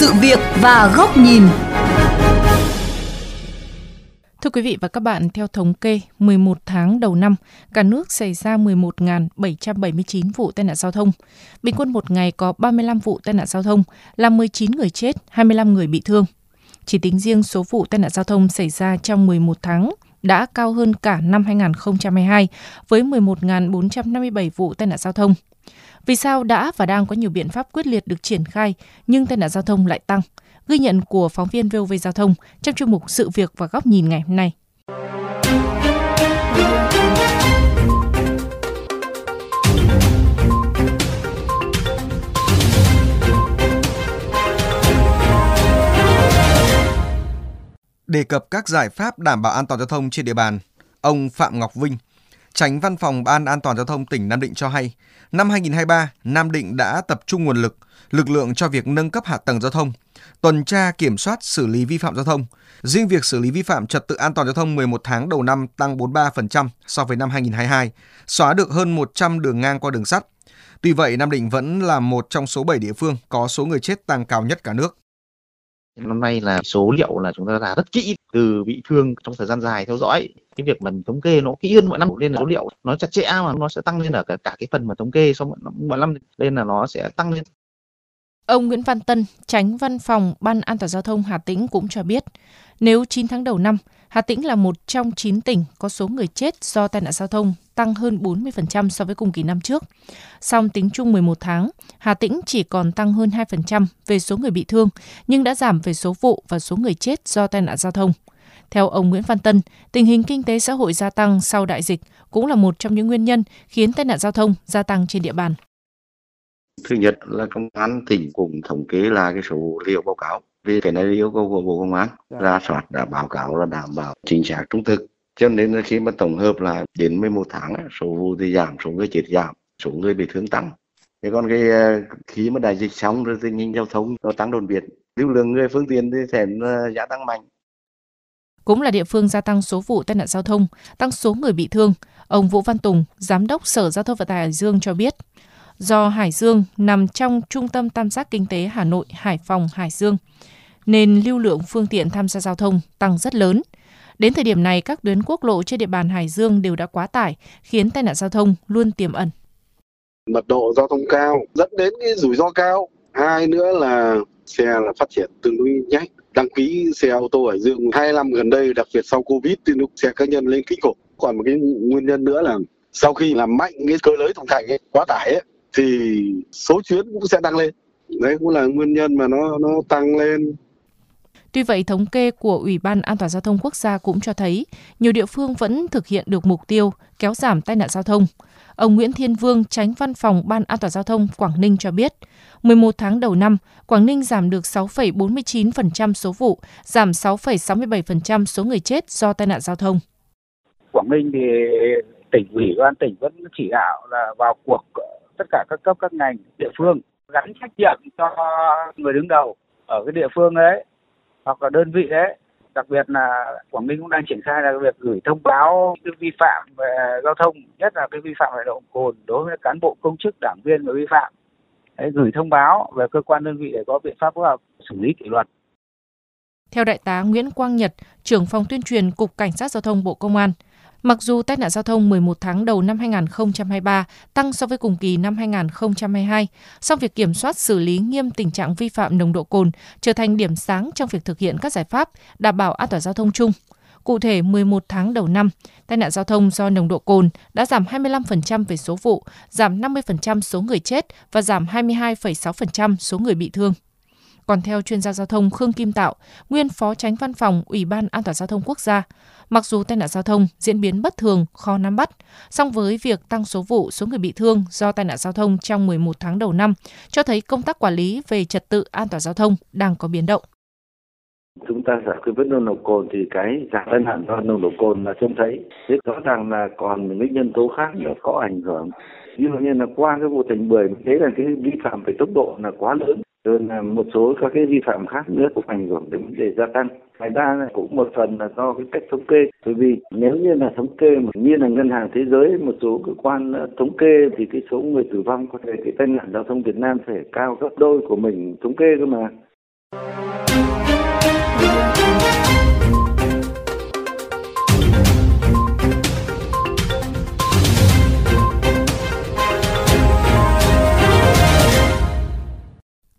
sự việc và góc nhìn. Thưa quý vị và các bạn, theo thống kê, 11 tháng đầu năm, cả nước xảy ra 11.779 vụ tai nạn giao thông. Bình quân một ngày có 35 vụ tai nạn giao thông, làm 19 người chết, 25 người bị thương. Chỉ tính riêng số vụ tai nạn giao thông xảy ra trong 11 tháng đã cao hơn cả năm 2022 với 11.457 vụ tai nạn giao thông. Vì sao đã và đang có nhiều biện pháp quyết liệt được triển khai nhưng tai nạn giao thông lại tăng? Ghi nhận của phóng viên VOV Giao thông trong chuyên mục Sự việc và góc nhìn ngày hôm nay. Đề cập các giải pháp đảm bảo an toàn giao thông trên địa bàn, ông Phạm Ngọc Vinh, Tránh Văn phòng Ban An toàn giao thông tỉnh Nam Định cho hay, năm 2023, Nam Định đã tập trung nguồn lực, lực lượng cho việc nâng cấp hạ tầng giao thông, tuần tra kiểm soát xử lý vi phạm giao thông. Riêng việc xử lý vi phạm trật tự an toàn giao thông 11 tháng đầu năm tăng 43% so với năm 2022, xóa được hơn 100 đường ngang qua đường sắt. Tuy vậy, Nam Định vẫn là một trong số 7 địa phương có số người chết tăng cao nhất cả nước. Năm nay là số liệu là chúng ta đã rất kỹ từ bị thương trong thời gian dài theo dõi cái việc mình thống kê nó kỹ hơn mọi năm lên là số liệu nó chặt chẽ mà nó sẽ tăng lên ở cả, cả cái phần mà thống kê sau mọi năm nên là nó sẽ tăng lên Ông Nguyễn Văn Tân, tránh văn phòng Ban An toàn giao thông Hà Tĩnh cũng cho biết, nếu 9 tháng đầu năm, Hà Tĩnh là một trong 9 tỉnh có số người chết do tai nạn giao thông tăng hơn 40% so với cùng kỳ năm trước. Song tính chung 11 tháng, Hà Tĩnh chỉ còn tăng hơn 2% về số người bị thương, nhưng đã giảm về số vụ và số người chết do tai nạn giao thông. Theo ông Nguyễn Văn Tân, tình hình kinh tế xã hội gia tăng sau đại dịch cũng là một trong những nguyên nhân khiến tai nạn giao thông gia tăng trên địa bàn. Thứ nhất là công an tỉnh cũng thống kê là cái số liệu báo cáo vì cái này là yêu cầu của bộ công an dạ. ra soát đã báo cáo là đảm bảo chính xác trung thực cho nên là khi mà tổng hợp là đến 11 tháng số vụ thì giảm số người chết giảm số người bị thương tăng thế còn cái ờ, khi mà đại dịch xong rồi tình hình giao thông nó tăng đột biến lưu lượng người phương tiện thì sẽ ờ, gia tăng mạnh cũng là địa phương gia tăng số vụ tai nạn giao thông, tăng số người bị thương. Ông Vũ Văn Tùng, Giám đốc Sở Giao thông Vận tải Hải Dương cho biết, do Hải Dương nằm trong trung tâm tam giác kinh tế Hà Nội, Hải Phòng, Hải Dương, nên lưu lượng phương tiện tham gia giao thông tăng rất lớn. Đến thời điểm này, các tuyến quốc lộ trên địa bàn Hải Dương đều đã quá tải, khiến tai nạn giao thông luôn tiềm ẩn. Mật độ giao thông cao dẫn đến cái rủi ro cao. Hai nữa là xe là phát triển tương đối nhanh. Đăng ký xe ô tô Hải Dương hai năm gần đây, đặc biệt sau Covid thì lúc xe cá nhân lên kinh khủng. Còn một cái nguyên nhân nữa là sau khi làm mạnh cái cơ lưới tổng thành ấy, quá tải ấy, thì số chuyến cũng sẽ tăng lên đấy cũng là nguyên nhân mà nó nó tăng lên Tuy vậy, thống kê của Ủy ban An toàn giao thông quốc gia cũng cho thấy nhiều địa phương vẫn thực hiện được mục tiêu kéo giảm tai nạn giao thông. Ông Nguyễn Thiên Vương, tránh văn phòng Ban An toàn giao thông Quảng Ninh cho biết, 11 tháng đầu năm, Quảng Ninh giảm được 6,49% số vụ, giảm 6,67% số người chết do tai nạn giao thông. Quảng Ninh thì tỉnh ủy ban tỉnh vẫn chỉ đạo là vào cuộc tất cả các cấp các ngành địa phương gắn trách nhiệm cho người đứng đầu ở cái địa phương đấy hoặc là đơn vị đấy đặc biệt là Quảng Ninh cũng đang triển khai là việc gửi thông báo cái vi phạm về giao thông nhất là cái vi phạm về độ cồn đối với cán bộ công chức đảng viên và vi phạm. Đấy, gửi thông báo về cơ quan đơn vị để có biện pháp phối hợp xử lý kỷ luật. Theo Đại tá Nguyễn Quang Nhật, trưởng phòng tuyên truyền Cục Cảnh sát Giao thông Bộ Công an, Mặc dù tai nạn giao thông 11 tháng đầu năm 2023 tăng so với cùng kỳ năm 2022, song việc kiểm soát xử lý nghiêm tình trạng vi phạm nồng độ cồn trở thành điểm sáng trong việc thực hiện các giải pháp đảm bảo an toàn giao thông chung. Cụ thể, 11 tháng đầu năm, tai nạn giao thông do nồng độ cồn đã giảm 25% về số vụ, giảm 50% số người chết và giảm 22,6% số người bị thương. Còn theo chuyên gia giao thông Khương Kim Tạo, nguyên phó tránh văn phòng Ủy ban An toàn giao thông quốc gia, mặc dù tai nạn giao thông diễn biến bất thường, khó nắm bắt, song với việc tăng số vụ, số người bị thương do tai nạn giao thông trong 11 tháng đầu năm, cho thấy công tác quản lý về trật tự an toàn giao thông đang có biến động. Chúng ta giải quyết nồng độ cồn thì cái giảm tai nạn do nồng độ cồn là trông thấy. Thế rõ ràng là còn những nhân tố khác nữa có ảnh hưởng. Ví dụ như là qua cái vụ thành bưởi thấy là cái vi phạm về tốc độ là quá lớn rồi là một số các cái vi phạm khác nữa cũng ảnh hưởng đến vấn đề gia tăng. Ngoài ra cũng một phần là do cái cách thống kê. Bởi vì nếu như là thống kê như là ngân hàng thế giới, một số cơ quan ờ, thống kê thì cái số người tử vong có thể, cái tai nạn giao thông Việt Nam phải cao gấp đôi của mình thống kê cơ mà.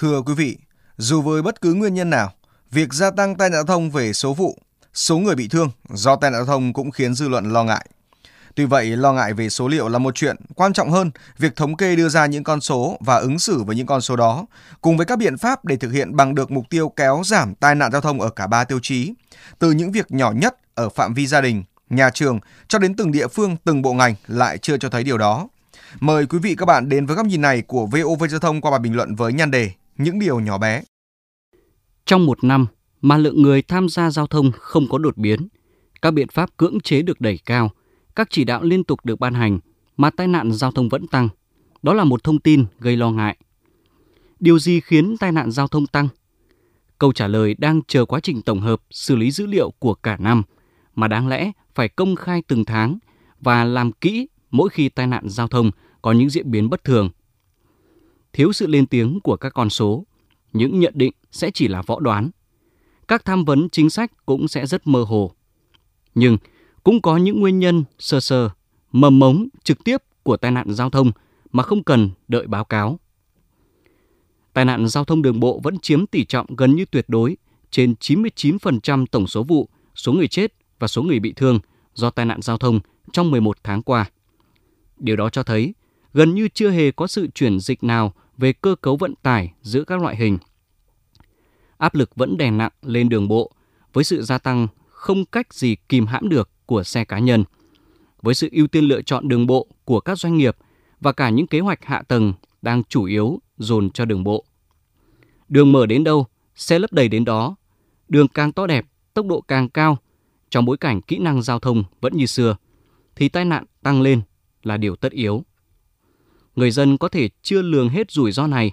Thưa quý vị, dù với bất cứ nguyên nhân nào, việc gia tăng tai nạn giao thông về số vụ, số người bị thương do tai nạn giao thông cũng khiến dư luận lo ngại. Tuy vậy, lo ngại về số liệu là một chuyện, quan trọng hơn, việc thống kê đưa ra những con số và ứng xử với những con số đó, cùng với các biện pháp để thực hiện bằng được mục tiêu kéo giảm tai nạn giao thông ở cả ba tiêu chí, từ những việc nhỏ nhất ở phạm vi gia đình, nhà trường cho đến từng địa phương, từng bộ ngành lại chưa cho thấy điều đó. Mời quý vị các bạn đến với góc nhìn này của VOV Giao thông qua bài bình luận với nhan đề những điều nhỏ bé. Trong một năm mà lượng người tham gia giao thông không có đột biến, các biện pháp cưỡng chế được đẩy cao, các chỉ đạo liên tục được ban hành mà tai nạn giao thông vẫn tăng. Đó là một thông tin gây lo ngại. Điều gì khiến tai nạn giao thông tăng? Câu trả lời đang chờ quá trình tổng hợp xử lý dữ liệu của cả năm, mà đáng lẽ phải công khai từng tháng và làm kỹ mỗi khi tai nạn giao thông có những diễn biến bất thường. Thiếu sự lên tiếng của các con số, những nhận định sẽ chỉ là võ đoán. Các tham vấn chính sách cũng sẽ rất mơ hồ. Nhưng cũng có những nguyên nhân sơ sơ, mầm mống trực tiếp của tai nạn giao thông mà không cần đợi báo cáo. Tai nạn giao thông đường bộ vẫn chiếm tỷ trọng gần như tuyệt đối, trên 99% tổng số vụ, số người chết và số người bị thương do tai nạn giao thông trong 11 tháng qua. Điều đó cho thấy gần như chưa hề có sự chuyển dịch nào về cơ cấu vận tải giữa các loại hình. Áp lực vẫn đè nặng lên đường bộ với sự gia tăng không cách gì kìm hãm được của xe cá nhân. Với sự ưu tiên lựa chọn đường bộ của các doanh nghiệp và cả những kế hoạch hạ tầng đang chủ yếu dồn cho đường bộ. Đường mở đến đâu, xe lấp đầy đến đó. Đường càng to đẹp, tốc độ càng cao, trong bối cảnh kỹ năng giao thông vẫn như xưa, thì tai nạn tăng lên là điều tất yếu. Người dân có thể chưa lường hết rủi ro này,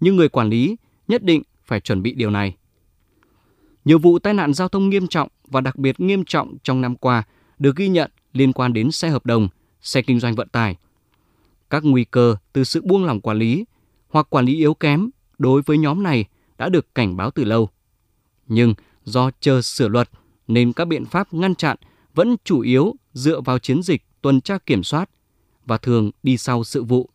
nhưng người quản lý nhất định phải chuẩn bị điều này. Nhiều vụ tai nạn giao thông nghiêm trọng và đặc biệt nghiêm trọng trong năm qua được ghi nhận liên quan đến xe hợp đồng, xe kinh doanh vận tải. Các nguy cơ từ sự buông lỏng quản lý hoặc quản lý yếu kém đối với nhóm này đã được cảnh báo từ lâu. Nhưng do chờ sửa luật nên các biện pháp ngăn chặn vẫn chủ yếu dựa vào chiến dịch tuần tra kiểm soát và thường đi sau sự vụ.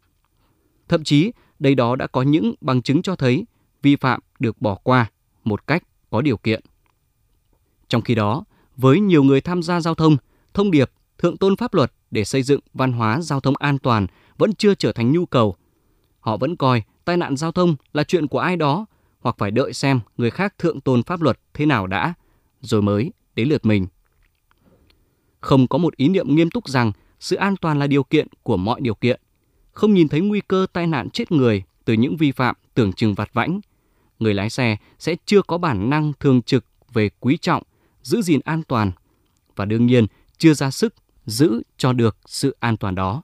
Thậm chí, đây đó đã có những bằng chứng cho thấy vi phạm được bỏ qua một cách có điều kiện. Trong khi đó, với nhiều người tham gia giao thông, thông điệp thượng tôn pháp luật để xây dựng văn hóa giao thông an toàn vẫn chưa trở thành nhu cầu. Họ vẫn coi tai nạn giao thông là chuyện của ai đó hoặc phải đợi xem người khác thượng tôn pháp luật thế nào đã, rồi mới đến lượt mình. Không có một ý niệm nghiêm túc rằng sự an toàn là điều kiện của mọi điều kiện. Không nhìn thấy nguy cơ tai nạn chết người từ những vi phạm tưởng chừng vặt vãnh. Người lái xe sẽ chưa có bản năng thường trực về quý trọng, giữ gìn an toàn và đương nhiên chưa ra sức giữ cho được sự an toàn đó.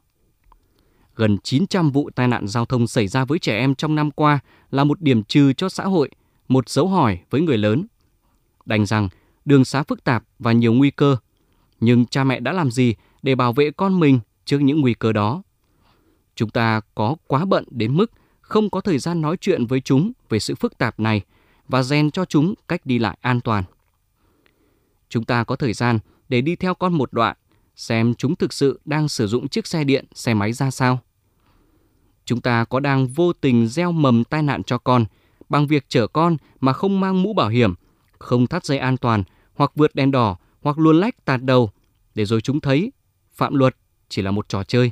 Gần 900 vụ tai nạn giao thông xảy ra với trẻ em trong năm qua là một điểm trừ cho xã hội, một dấu hỏi với người lớn. Đành rằng đường xá phức tạp và nhiều nguy cơ, nhưng cha mẹ đã làm gì để bảo vệ con mình trước những nguy cơ đó? Chúng ta có quá bận đến mức không có thời gian nói chuyện với chúng về sự phức tạp này và rèn cho chúng cách đi lại an toàn. Chúng ta có thời gian để đi theo con một đoạn, xem chúng thực sự đang sử dụng chiếc xe điện, xe máy ra sao. Chúng ta có đang vô tình gieo mầm tai nạn cho con bằng việc chở con mà không mang mũ bảo hiểm, không thắt dây an toàn hoặc vượt đèn đỏ hoặc luồn lách tạt đầu để rồi chúng thấy phạm luật chỉ là một trò chơi.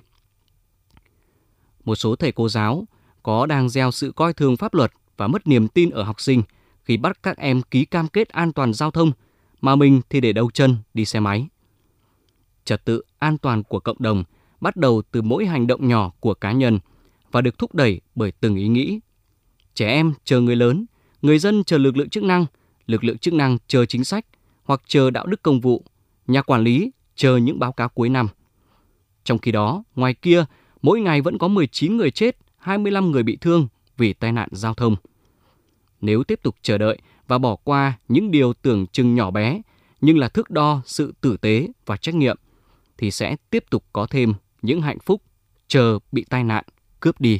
Một số thầy cô giáo có đang gieo sự coi thường pháp luật và mất niềm tin ở học sinh khi bắt các em ký cam kết an toàn giao thông mà mình thì để đâu chân đi xe máy. Trật tự an toàn của cộng đồng bắt đầu từ mỗi hành động nhỏ của cá nhân và được thúc đẩy bởi từng ý nghĩ. Trẻ em chờ người lớn, người dân chờ lực lượng chức năng, lực lượng chức năng chờ chính sách hoặc chờ đạo đức công vụ, nhà quản lý chờ những báo cáo cuối năm. Trong khi đó, ngoài kia, mỗi ngày vẫn có 19 người chết, 25 người bị thương vì tai nạn giao thông. Nếu tiếp tục chờ đợi và bỏ qua những điều tưởng chừng nhỏ bé nhưng là thước đo sự tử tế và trách nhiệm thì sẽ tiếp tục có thêm những hạnh phúc chờ bị tai nạn cướp đi.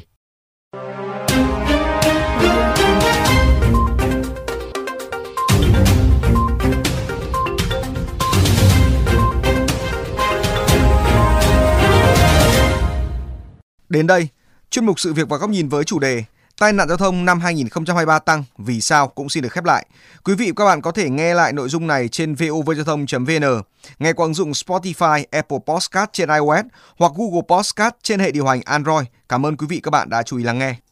Đến đây, chuyên mục sự việc và góc nhìn với chủ đề Tai nạn giao thông năm 2023 tăng vì sao cũng xin được khép lại. Quý vị và các bạn có thể nghe lại nội dung này trên vovgiao thông.vn, nghe qua ứng dụng Spotify, Apple Podcast trên iOS hoặc Google Podcast trên hệ điều hành Android. Cảm ơn quý vị các bạn đã chú ý lắng nghe.